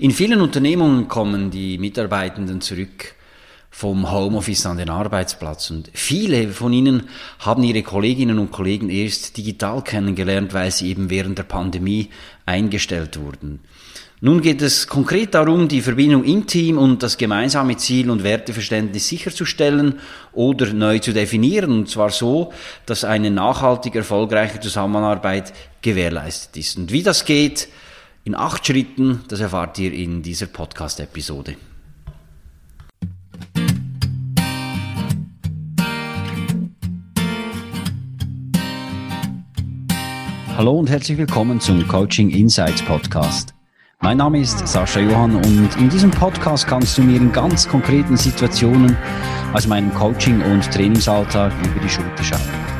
In vielen Unternehmungen kommen die Mitarbeitenden zurück vom Homeoffice an den Arbeitsplatz und viele von ihnen haben ihre Kolleginnen und Kollegen erst digital kennengelernt, weil sie eben während der Pandemie eingestellt wurden. Nun geht es konkret darum, die Verbindung im Team und das gemeinsame Ziel und Werteverständnis sicherzustellen oder neu zu definieren, und zwar so, dass eine nachhaltig erfolgreiche Zusammenarbeit gewährleistet ist. Und wie das geht, in acht Schritten, das erfahrt ihr in dieser Podcast-Episode. Hallo und herzlich willkommen zum Coaching Insights Podcast. Mein Name ist Sascha Johann und in diesem Podcast kannst du mir in ganz konkreten Situationen aus meinem Coaching- und Trainingsalltag über die Schulter schauen.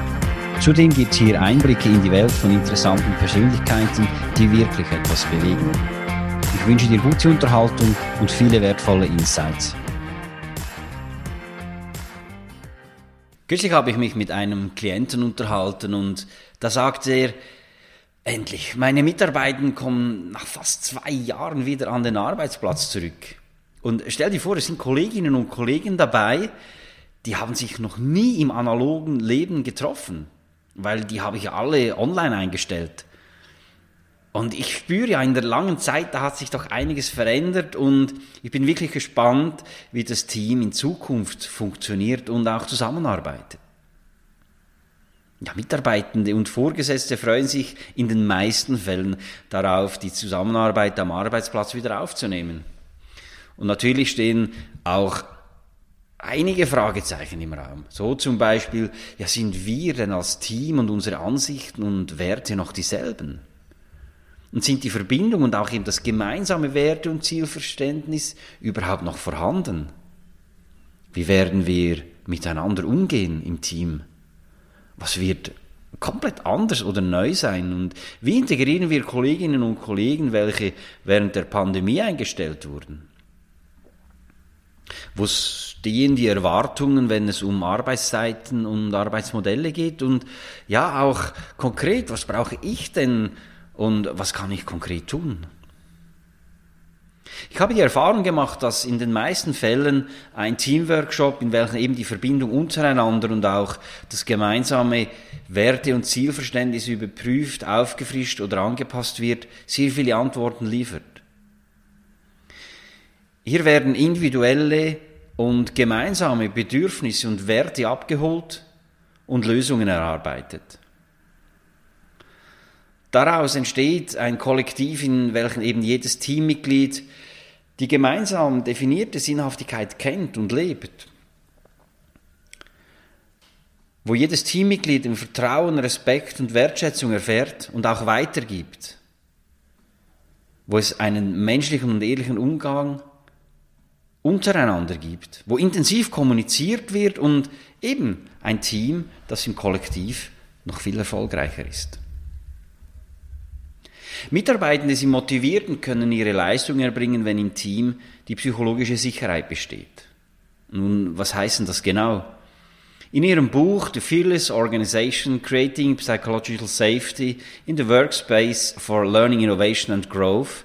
Zudem gibt es hier Einblicke in die Welt von interessanten Persönlichkeiten, die wirklich etwas bewegen. Ich wünsche dir gute Unterhaltung und viele wertvolle Insights. Kürzlich habe ich mich mit einem Klienten unterhalten und da sagte er, endlich, meine Mitarbeiter kommen nach fast zwei Jahren wieder an den Arbeitsplatz zurück. Und stell dir vor, es sind Kolleginnen und Kollegen dabei, die haben sich noch nie im analogen Leben getroffen weil die habe ich alle online eingestellt. Und ich spüre ja in der langen Zeit, da hat sich doch einiges verändert und ich bin wirklich gespannt, wie das Team in Zukunft funktioniert und auch zusammenarbeitet. Ja, Mitarbeitende und Vorgesetzte freuen sich in den meisten Fällen darauf, die Zusammenarbeit am Arbeitsplatz wieder aufzunehmen. Und natürlich stehen auch einige Fragezeichen im Raum. So zum Beispiel, ja, sind wir denn als Team und unsere Ansichten und Werte noch dieselben? Und sind die Verbindung und auch eben das gemeinsame Werte- und Zielverständnis überhaupt noch vorhanden? Wie werden wir miteinander umgehen im Team? Was wird komplett anders oder neu sein? Und wie integrieren wir Kolleginnen und Kollegen, welche während der Pandemie eingestellt wurden? Wo stehen die Erwartungen, wenn es um Arbeitszeiten und Arbeitsmodelle geht? Und ja, auch konkret, was brauche ich denn und was kann ich konkret tun? Ich habe die Erfahrung gemacht, dass in den meisten Fällen ein Teamworkshop, in welchem eben die Verbindung untereinander und auch das gemeinsame Werte- und Zielverständnis überprüft, aufgefrischt oder angepasst wird, sehr viele Antworten liefert. Hier werden individuelle und gemeinsame Bedürfnisse und Werte abgeholt und Lösungen erarbeitet. Daraus entsteht ein Kollektiv, in welchem eben jedes Teammitglied die gemeinsam definierte Sinnhaftigkeit kennt und lebt. Wo jedes Teammitglied im Vertrauen, Respekt und Wertschätzung erfährt und auch weitergibt. Wo es einen menschlichen und ehrlichen Umgang untereinander gibt, wo intensiv kommuniziert wird und eben ein Team, das im Kollektiv noch viel erfolgreicher ist. Mitarbeitende sind motiviert und können ihre Leistung erbringen, wenn im Team die psychologische Sicherheit besteht. Nun, was heißt das genau? In ihrem Buch The Fearless Organization Creating Psychological Safety in the Workspace for Learning, Innovation and Growth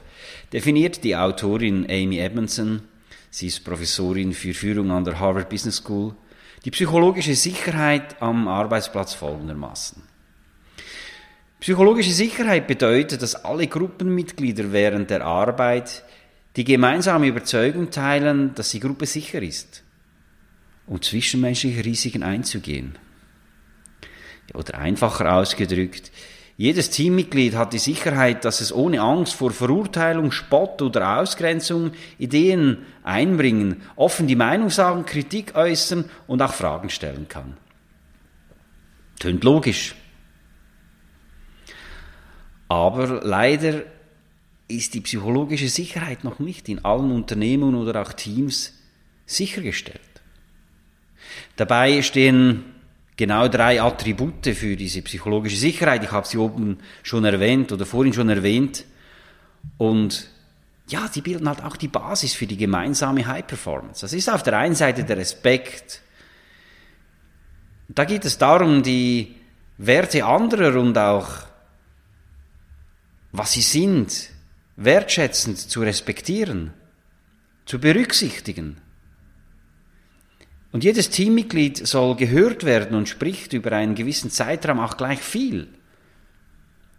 definiert die Autorin Amy Edmondson Sie ist Professorin für Führung an der Harvard Business School. Die psychologische Sicherheit am Arbeitsplatz folgendermaßen. Psychologische Sicherheit bedeutet, dass alle Gruppenmitglieder während der Arbeit die gemeinsame Überzeugung teilen, dass die Gruppe sicher ist, um zwischenmenschliche Risiken einzugehen. Oder einfacher ausgedrückt, jedes Teammitglied hat die Sicherheit, dass es ohne Angst vor Verurteilung, Spott oder Ausgrenzung Ideen einbringen, offen die Meinung sagen, Kritik äußern und auch Fragen stellen kann. Tönt logisch. Aber leider ist die psychologische Sicherheit noch nicht in allen Unternehmen oder auch Teams sichergestellt. Dabei stehen genau drei Attribute für diese psychologische Sicherheit. Ich habe sie oben schon erwähnt oder vorhin schon erwähnt. Und ja, die bilden halt auch die Basis für die gemeinsame High Performance. Das ist auf der einen Seite der Respekt. Da geht es darum, die Werte anderer und auch was sie sind, wertschätzend zu respektieren, zu berücksichtigen. Und jedes Teammitglied soll gehört werden und spricht über einen gewissen Zeitraum auch gleich viel.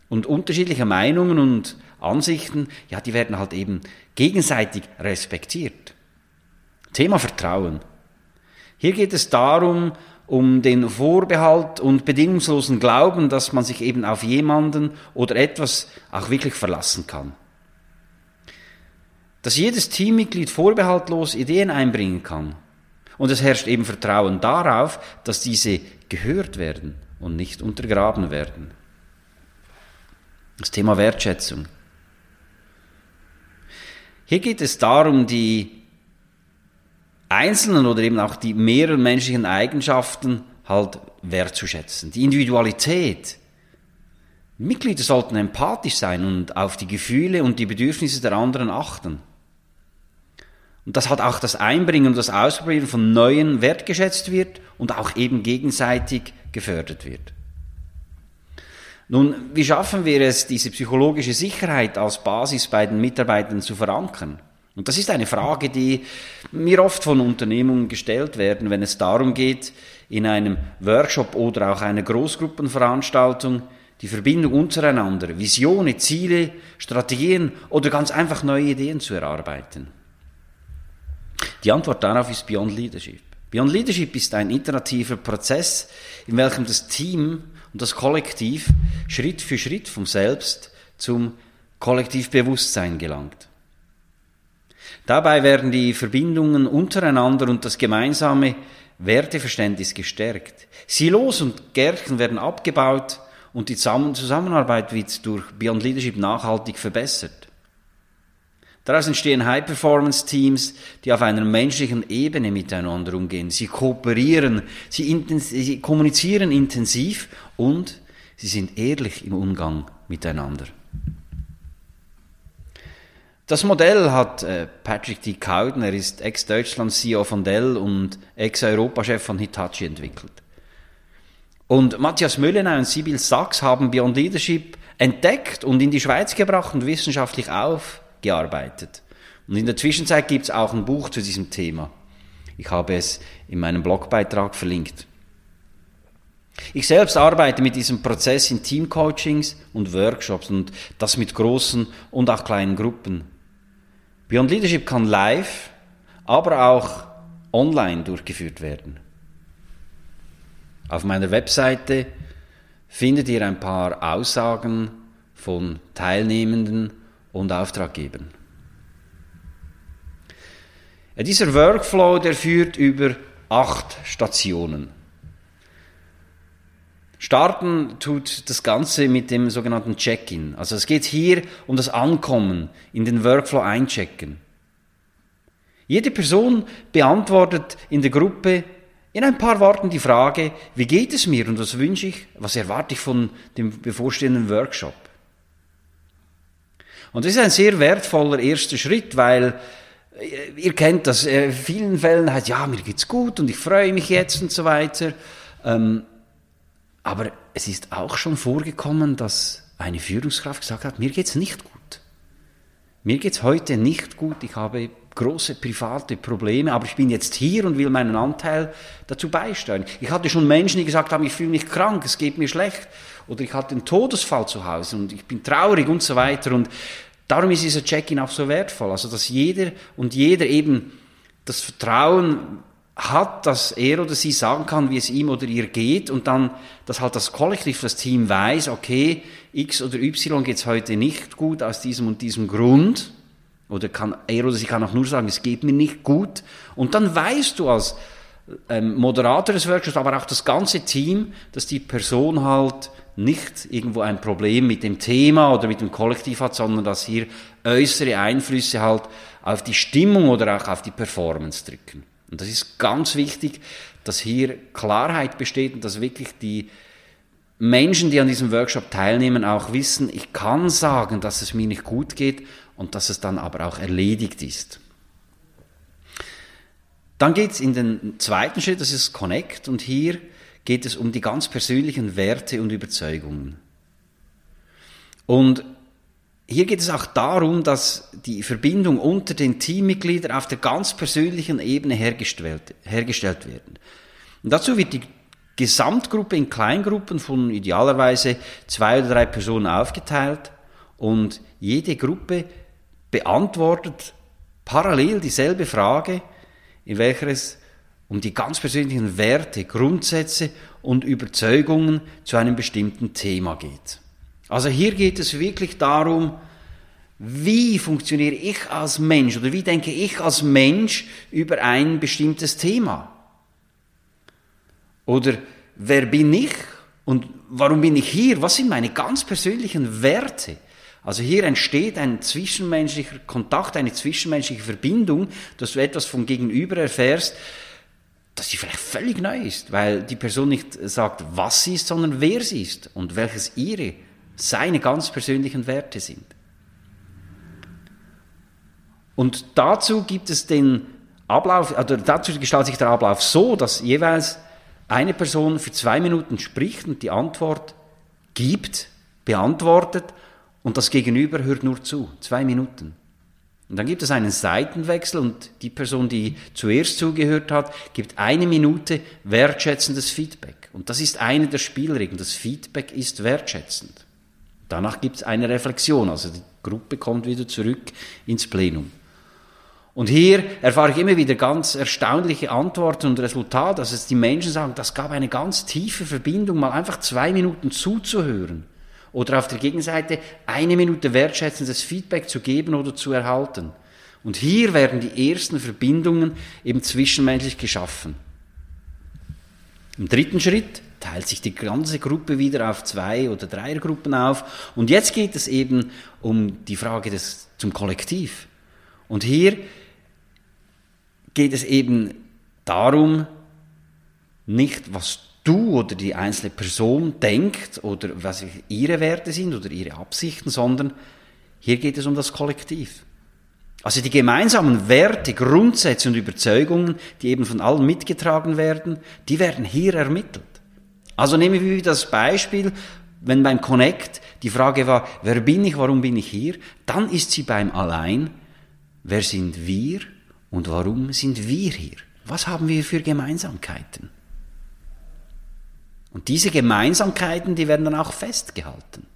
Und unterschiedliche Meinungen und Ansichten, ja, die werden halt eben gegenseitig respektiert. Thema Vertrauen. Hier geht es darum, um den Vorbehalt und bedingungslosen Glauben, dass man sich eben auf jemanden oder etwas auch wirklich verlassen kann. Dass jedes Teammitglied vorbehaltlos Ideen einbringen kann. Und es herrscht eben Vertrauen darauf, dass diese gehört werden und nicht untergraben werden. Das Thema Wertschätzung. Hier geht es darum, die einzelnen oder eben auch die mehreren menschlichen Eigenschaften halt wertzuschätzen. Die Individualität. Mitglieder sollten empathisch sein und auf die Gefühle und die Bedürfnisse der anderen achten. Und dass halt auch das Einbringen und das Ausprobieren von Neuen wertgeschätzt wird und auch eben gegenseitig gefördert wird. Nun, wie schaffen wir es, diese psychologische Sicherheit als Basis bei den Mitarbeitern zu verankern? Und das ist eine Frage, die mir oft von Unternehmungen gestellt werden, wenn es darum geht, in einem Workshop oder auch einer Großgruppenveranstaltung die Verbindung untereinander, Visionen, Ziele, Strategien oder ganz einfach neue Ideen zu erarbeiten. Die Antwort darauf ist Beyond Leadership. Beyond Leadership ist ein iterativer Prozess, in welchem das Team und das Kollektiv Schritt für Schritt vom Selbst zum Kollektivbewusstsein gelangt. Dabei werden die Verbindungen untereinander und das gemeinsame Werteverständnis gestärkt. Silos und Gärchen werden abgebaut und die Zusammenarbeit wird durch Beyond Leadership nachhaltig verbessert. Daraus entstehen High-Performance-Teams, die auf einer menschlichen Ebene miteinander umgehen. Sie kooperieren, sie, sie, kommunizieren intensiv und sie sind ehrlich im Umgang miteinander. Das Modell hat äh, Patrick D. Cowden, er ist Ex-Deutschland-CEO von Dell und Ex-Europachef von Hitachi entwickelt. Und Matthias Möllenau und Sibyl Sachs haben Beyond Leadership entdeckt und in die Schweiz gebracht und wissenschaftlich auf gearbeitet. Und in der Zwischenzeit gibt es auch ein Buch zu diesem Thema. Ich habe es in meinem Blogbeitrag verlinkt. Ich selbst arbeite mit diesem Prozess in Teamcoachings und Workshops und das mit großen und auch kleinen Gruppen. Beyond Leadership kann live, aber auch online durchgeführt werden. Auf meiner Webseite findet ihr ein paar Aussagen von Teilnehmenden und Auftraggebern. Ja, dieser Workflow, der führt über acht Stationen. Starten tut das Ganze mit dem sogenannten Check-in. Also es geht hier um das Ankommen, in den Workflow einchecken. Jede Person beantwortet in der Gruppe in ein paar Worten die Frage, wie geht es mir und was wünsche ich, was erwarte ich von dem bevorstehenden Workshop. Und das ist ein sehr wertvoller erster Schritt, weil äh, ihr kennt das, in äh, vielen Fällen heißt, ja, mir geht's gut und ich freue mich jetzt und so weiter. Ähm, aber es ist auch schon vorgekommen, dass eine Führungskraft gesagt hat, mir geht's nicht gut. Mir geht's heute nicht gut, ich habe große private Probleme, aber ich bin jetzt hier und will meinen Anteil dazu beisteuern. Ich hatte schon Menschen, die gesagt haben, ich fühle mich krank, es geht mir schlecht oder ich hatte einen Todesfall zu Hause und ich bin traurig und so weiter. Und darum ist dieser Check-in auch so wertvoll, also dass jeder und jeder eben das Vertrauen hat, dass er oder sie sagen kann, wie es ihm oder ihr geht. Und dann, dass halt das Kollektiv, das Team weiß, okay, X oder Y geht es heute nicht gut aus diesem und diesem Grund. Oder kann, er oder sie kann auch nur sagen, es geht mir nicht gut. Und dann weißt du als ähm, Moderator des Workshops, aber auch das ganze Team, dass die Person halt nicht irgendwo ein Problem mit dem Thema oder mit dem Kollektiv hat, sondern dass hier äußere Einflüsse halt auf die Stimmung oder auch auf die Performance drücken. Und das ist ganz wichtig, dass hier Klarheit besteht und dass wirklich die Menschen, die an diesem Workshop teilnehmen, auch wissen, ich kann sagen, dass es mir nicht gut geht und dass es dann aber auch erledigt ist. Dann geht es in den zweiten Schritt, das ist Connect und hier geht es um die ganz persönlichen Werte und Überzeugungen. Und hier geht es auch darum, dass die Verbindung unter den Teammitgliedern auf der ganz persönlichen Ebene hergestellt, hergestellt werden. Und dazu wird die Gesamtgruppe in Kleingruppen von idealerweise zwei oder drei Personen aufgeteilt und jede Gruppe beantwortet parallel dieselbe Frage, in welcher es um die ganz persönlichen Werte, Grundsätze und Überzeugungen zu einem bestimmten Thema geht. Also hier geht es wirklich darum, wie funktioniere ich als Mensch oder wie denke ich als Mensch über ein bestimmtes Thema? Oder wer bin ich und warum bin ich hier? Was sind meine ganz persönlichen Werte? Also hier entsteht ein zwischenmenschlicher Kontakt, eine zwischenmenschliche Verbindung, dass du etwas vom Gegenüber erfährst, das sie vielleicht völlig neu ist, weil die Person nicht sagt, was sie ist, sondern wer sie ist und welches ihre seine ganz persönlichen Werte sind. Und dazu gibt es den Ablauf, also dazu gestaltet sich der Ablauf so, dass jeweils eine Person für zwei Minuten spricht und die Antwort gibt, beantwortet und das Gegenüber hört nur zu. Zwei Minuten. Und dann gibt es einen Seitenwechsel und die Person, die zuerst zugehört hat, gibt eine Minute wertschätzendes Feedback. Und das ist eine der Spielregeln. Das Feedback ist wertschätzend. Danach gibt es eine Reflexion, also die Gruppe kommt wieder zurück ins Plenum. Und hier erfahre ich immer wieder ganz erstaunliche Antworten und Resultate, dass es die Menschen sagen, das gab eine ganz tiefe Verbindung, mal einfach zwei Minuten zuzuhören oder auf der Gegenseite eine Minute wertschätzendes Feedback zu geben oder zu erhalten. Und hier werden die ersten Verbindungen eben zwischenmenschlich geschaffen. Im dritten Schritt teilt sich die ganze Gruppe wieder auf zwei oder drei Gruppen auf. Und jetzt geht es eben um die Frage des, zum Kollektiv. Und hier geht es eben darum, nicht was du oder die einzelne Person denkt oder was ihre Werte sind oder ihre Absichten, sondern hier geht es um das Kollektiv. Also die gemeinsamen Werte, Grundsätze und Überzeugungen, die eben von allen mitgetragen werden, die werden hier ermittelt. Also nehmen wir das Beispiel, wenn beim Connect die Frage war, wer bin ich, warum bin ich hier, dann ist sie beim Allein, wer sind wir und warum sind wir hier? Was haben wir für Gemeinsamkeiten? Und diese Gemeinsamkeiten, die werden dann auch festgehalten.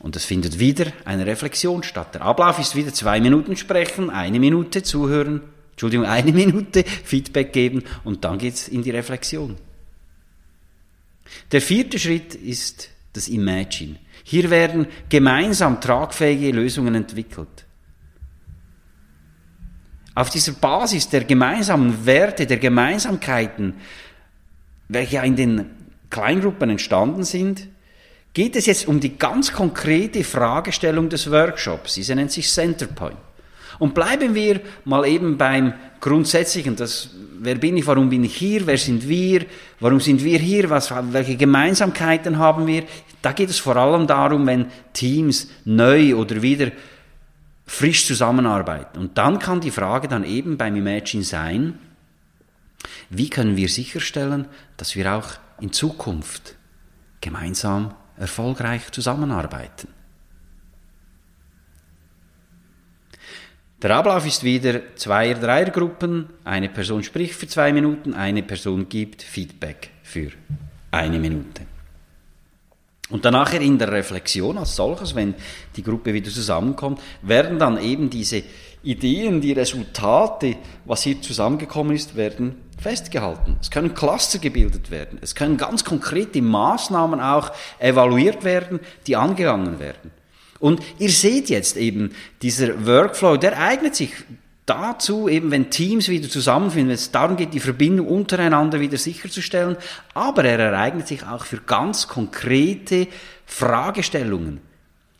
Und es findet wieder eine Reflexion statt. Der Ablauf ist wieder zwei Minuten sprechen, eine Minute zuhören, Entschuldigung, eine Minute Feedback geben und dann geht's in die Reflexion. Der vierte Schritt ist das Imagine. Hier werden gemeinsam tragfähige Lösungen entwickelt. Auf dieser Basis der gemeinsamen Werte, der Gemeinsamkeiten, welche ja in den Kleingruppen entstanden sind, geht es jetzt um die ganz konkrete Fragestellung des Workshops. Diese nennt sich Centerpoint. Und bleiben wir mal eben beim Grundsätzlichen, das, wer bin ich, warum bin ich hier, wer sind wir, warum sind wir hier, was, welche Gemeinsamkeiten haben wir. Da geht es vor allem darum, wenn Teams neu oder wieder frisch zusammenarbeiten. Und dann kann die Frage dann eben beim Imagine sein, wie können wir sicherstellen, dass wir auch in Zukunft gemeinsam erfolgreich zusammenarbeiten. Der Ablauf ist wieder Zweier-, Dreiergruppen. Eine Person spricht für zwei Minuten, eine Person gibt Feedback für eine Minute. Und dann nachher in der Reflexion als solches, wenn die Gruppe wieder zusammenkommt, werden dann eben diese Ideen, die Resultate, was hier zusammengekommen ist, werden festgehalten. Es können Cluster gebildet werden. Es können ganz konkrete Maßnahmen auch evaluiert werden, die angegangen werden. Und ihr seht jetzt eben, dieser Workflow, der eignet sich dazu, eben wenn Teams wieder zusammenfinden, wenn es darum geht, die Verbindung untereinander wieder sicherzustellen, aber er ereignet sich auch für ganz konkrete Fragestellungen.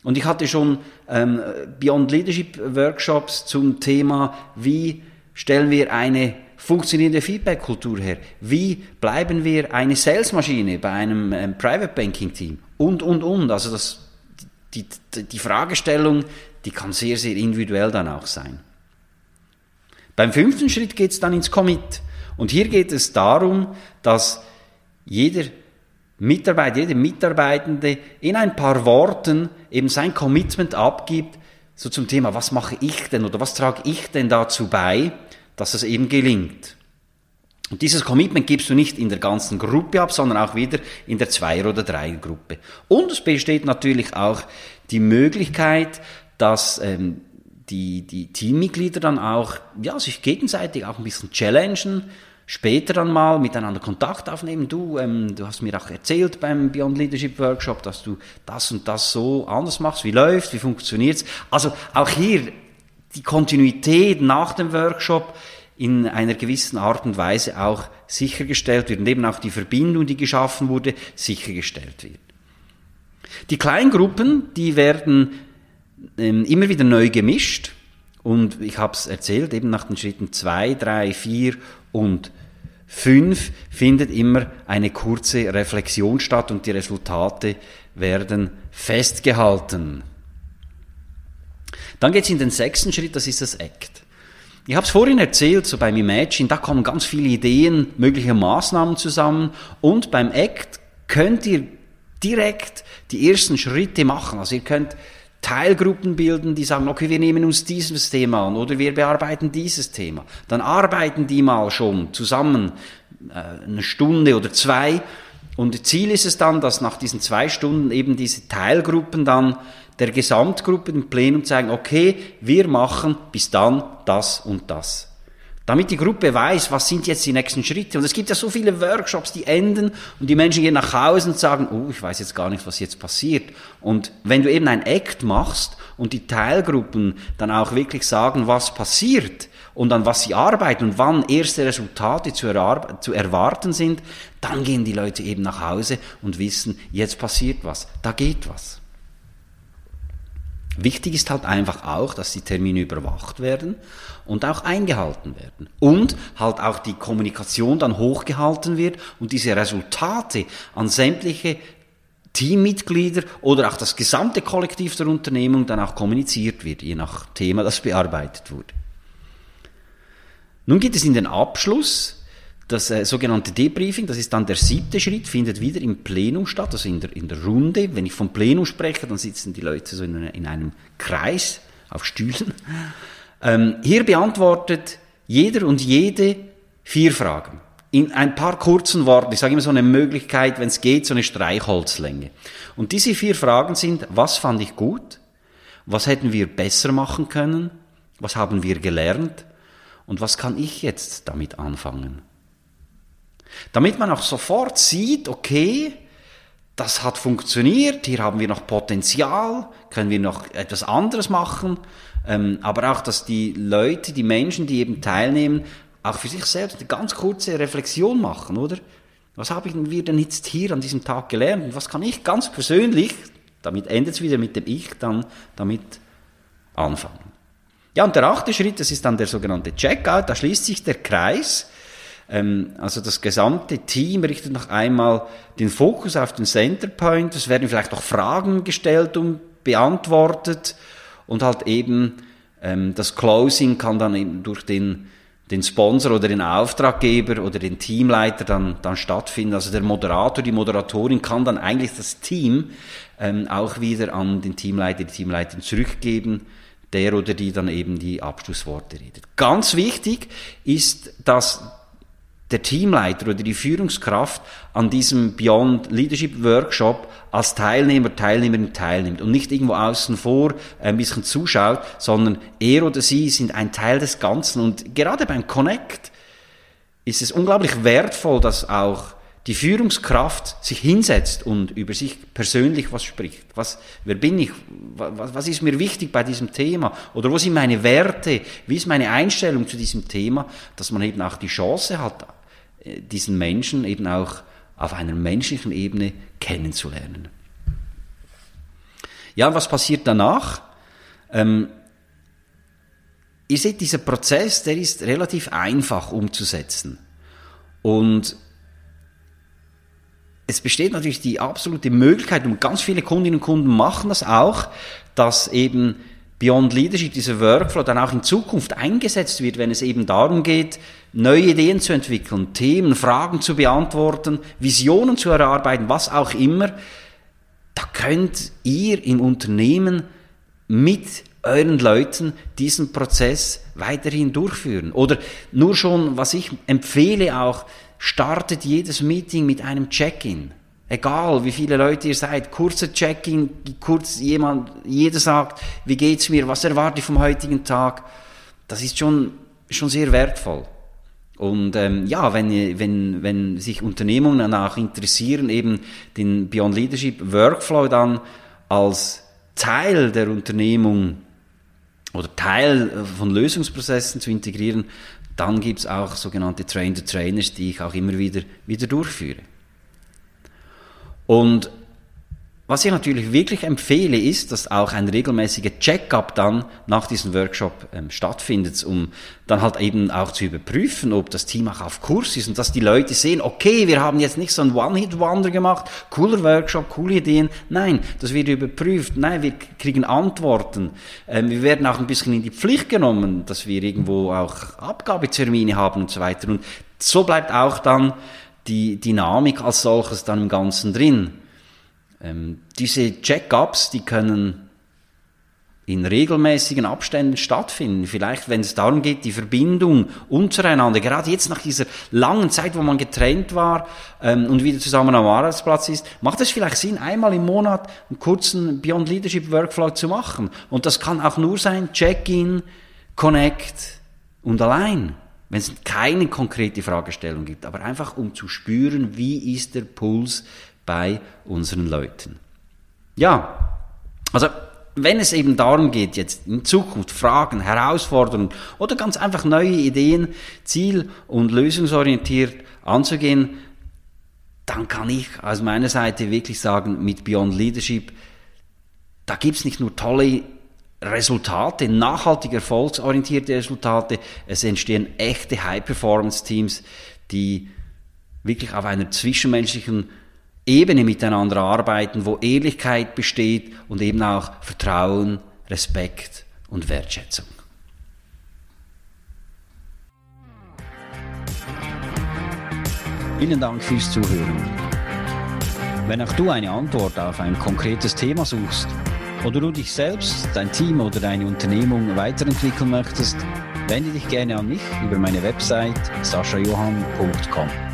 Und ich hatte schon ähm, Beyond Leadership Workshops zum Thema, wie stellen wir eine funktionierende Feedback-Kultur her? Wie bleiben wir eine Salesmaschine bei einem ähm, Private Banking Team? Und, und, und. Also das die, die Fragestellung, die kann sehr, sehr individuell dann auch sein. Beim fünften Schritt geht es dann ins Commit. Und hier geht es darum, dass jeder Mitarbeiter, jede Mitarbeitende in ein paar Worten eben sein Commitment abgibt, so zum Thema, was mache ich denn oder was trage ich denn dazu bei, dass es eben gelingt. Und dieses Commitment gibst du nicht in der ganzen Gruppe ab, sondern auch wieder in der Zweier- oder Dreiergruppe. Und es besteht natürlich auch die Möglichkeit, dass ähm, die, die Teammitglieder dann auch ja, sich gegenseitig auch ein bisschen challengen, später dann mal miteinander Kontakt aufnehmen. Du, ähm, du hast mir auch erzählt beim Beyond Leadership Workshop, dass du das und das so anders machst. Wie läuft, wie funktioniert's? Also auch hier die Kontinuität nach dem Workshop in einer gewissen Art und Weise auch sichergestellt wird und eben auch die Verbindung, die geschaffen wurde, sichergestellt wird. Die Kleingruppen, die werden ähm, immer wieder neu gemischt und ich habe es erzählt, eben nach den Schritten 2, 3, 4 und 5 findet immer eine kurze Reflexion statt und die Resultate werden festgehalten. Dann geht es in den sechsten Schritt, das ist das Act. Ich habe es vorhin erzählt, so beim Imagine, da kommen ganz viele Ideen, mögliche Maßnahmen zusammen und beim Act könnt ihr direkt die ersten Schritte machen. Also ihr könnt Teilgruppen bilden, die sagen, okay, wir nehmen uns dieses Thema an oder wir bearbeiten dieses Thema. Dann arbeiten die mal schon zusammen äh, eine Stunde oder zwei und Ziel ist es dann, dass nach diesen zwei Stunden eben diese Teilgruppen dann der Gesamtgruppe im Plenum zeigen, okay, wir machen bis dann das und das. Damit die Gruppe weiß, was sind jetzt die nächsten Schritte. Und es gibt ja so viele Workshops, die enden und die Menschen gehen nach Hause und sagen, oh, ich weiß jetzt gar nicht, was jetzt passiert. Und wenn du eben ein Act machst und die Teilgruppen dann auch wirklich sagen, was passiert und an was sie arbeiten und wann erste Resultate zu, zu erwarten sind, dann gehen die Leute eben nach Hause und wissen, jetzt passiert was, da geht was. Wichtig ist halt einfach auch, dass die Termine überwacht werden und auch eingehalten werden. Und halt auch die Kommunikation dann hochgehalten wird und diese Resultate an sämtliche Teammitglieder oder auch das gesamte Kollektiv der Unternehmung dann auch kommuniziert wird, je nach Thema, das bearbeitet wurde. Nun geht es in den Abschluss, das äh, sogenannte Debriefing, das ist dann der siebte Schritt, findet wieder im Plenum statt, also in der, in der Runde. Wenn ich vom Plenum spreche, dann sitzen die Leute so in, in einem Kreis auf Stühlen. Ähm, hier beantwortet jeder und jede vier Fragen. In ein paar kurzen Worten. Ich sage immer so eine Möglichkeit, wenn es geht, so eine Streichholzlänge. Und diese vier Fragen sind, was fand ich gut? Was hätten wir besser machen können? Was haben wir gelernt? Und was kann ich jetzt damit anfangen? Damit man auch sofort sieht, okay, das hat funktioniert, hier haben wir noch Potenzial, können wir noch etwas anderes machen, ähm, aber auch, dass die Leute, die Menschen, die eben teilnehmen, auch für sich selbst eine ganz kurze Reflexion machen, oder? Was haben wir denn jetzt hier an diesem Tag gelernt und was kann ich ganz persönlich, damit endet es wieder mit dem Ich, dann damit anfangen. Ja, und der achte Schritt, das ist dann der sogenannte Checkout, da schließt sich der Kreis, ähm, also das gesamte Team richtet noch einmal den Fokus auf den Centerpoint. Es werden vielleicht auch Fragen gestellt und beantwortet und halt eben ähm, das Closing kann dann durch den den Sponsor oder den Auftraggeber oder den Teamleiter dann, dann stattfinden. Also der Moderator, die Moderatorin kann dann eigentlich das Team ähm, auch wieder an den Teamleiter, die Teamleiterin zurückgeben, der oder die dann eben die Abschlussworte redet. Ganz wichtig ist, dass der Teamleiter oder die Führungskraft an diesem Beyond Leadership Workshop als Teilnehmer, Teilnehmerin teilnimmt und nicht irgendwo außen vor ein bisschen zuschaut, sondern er oder sie sind ein Teil des Ganzen. Und gerade beim Connect ist es unglaublich wertvoll, dass auch die Führungskraft sich hinsetzt und über sich persönlich was spricht. Was, wer bin ich? Was, was ist mir wichtig bei diesem Thema? Oder wo sind meine Werte? Wie ist meine Einstellung zu diesem Thema? Dass man eben auch die Chance hat, äh, diesen Menschen eben auch auf einer menschlichen Ebene kennenzulernen. Ja, was passiert danach? Ähm, ihr seht, dieser Prozess, der ist relativ einfach umzusetzen. Und es besteht natürlich die absolute Möglichkeit, und ganz viele Kundinnen und Kunden machen das auch, dass eben Beyond Leadership, dieser Workflow dann auch in Zukunft eingesetzt wird, wenn es eben darum geht, neue Ideen zu entwickeln, Themen, Fragen zu beantworten, Visionen zu erarbeiten, was auch immer, da könnt ihr im Unternehmen mit euren Leuten diesen Prozess weiterhin durchführen. Oder nur schon, was ich empfehle auch, startet jedes Meeting mit einem Check-in. Egal, wie viele Leute ihr seid, kurzer Check-in, kurz jemand, jeder sagt, wie geht's mir, was erwarte ich vom heutigen Tag. Das ist schon, schon sehr wertvoll. Und ähm, ja, wenn, wenn, wenn sich Unternehmungen danach interessieren, eben den Beyond Leadership Workflow dann als Teil der Unternehmung oder Teil von Lösungsprozessen zu integrieren, dann gibt's auch sogenannte Train-the-Trainers, die ich auch immer wieder, wieder durchführe. Und was ich natürlich wirklich empfehle, ist, dass auch ein regelmäßiger Check-up dann nach diesem Workshop ähm, stattfindet, um dann halt eben auch zu überprüfen, ob das Team auch auf Kurs ist und dass die Leute sehen, okay, wir haben jetzt nicht so ein One-Hit-Wonder gemacht, cooler Workshop, coole Ideen. Nein, das wird überprüft. Nein, wir kriegen Antworten. Ähm, wir werden auch ein bisschen in die Pflicht genommen, dass wir irgendwo auch Abgabetermine haben und so weiter. Und so bleibt auch dann die Dynamik als solches dann im Ganzen drin. Ähm, diese Check-ups, die können in regelmäßigen Abständen stattfinden. Vielleicht, wenn es darum geht, die Verbindung untereinander, gerade jetzt nach dieser langen Zeit, wo man getrennt war ähm, und wieder zusammen am Arbeitsplatz ist, macht es vielleicht Sinn, einmal im Monat einen kurzen Beyond Leadership Workflow zu machen. Und das kann auch nur sein, Check-in, Connect und allein wenn es keine konkrete Fragestellung gibt, aber einfach um zu spüren, wie ist der Puls bei unseren Leuten. Ja, also wenn es eben darum geht, jetzt in Zukunft Fragen, Herausforderungen oder ganz einfach neue Ideen ziel- und lösungsorientiert anzugehen, dann kann ich aus meiner Seite wirklich sagen, mit Beyond Leadership, da gibt's nicht nur tolle Resultate, nachhaltig erfolgsorientierte Resultate. Es entstehen echte High-Performance-Teams, die wirklich auf einer zwischenmenschlichen Ebene miteinander arbeiten, wo Ehrlichkeit besteht und eben auch Vertrauen, Respekt und Wertschätzung. Vielen Dank fürs Zuhören. Wenn auch du eine Antwort auf ein konkretes Thema suchst, oder du dich selbst, dein Team oder deine Unternehmung weiterentwickeln möchtest, wende dich gerne an mich über meine Website saschajohann.com.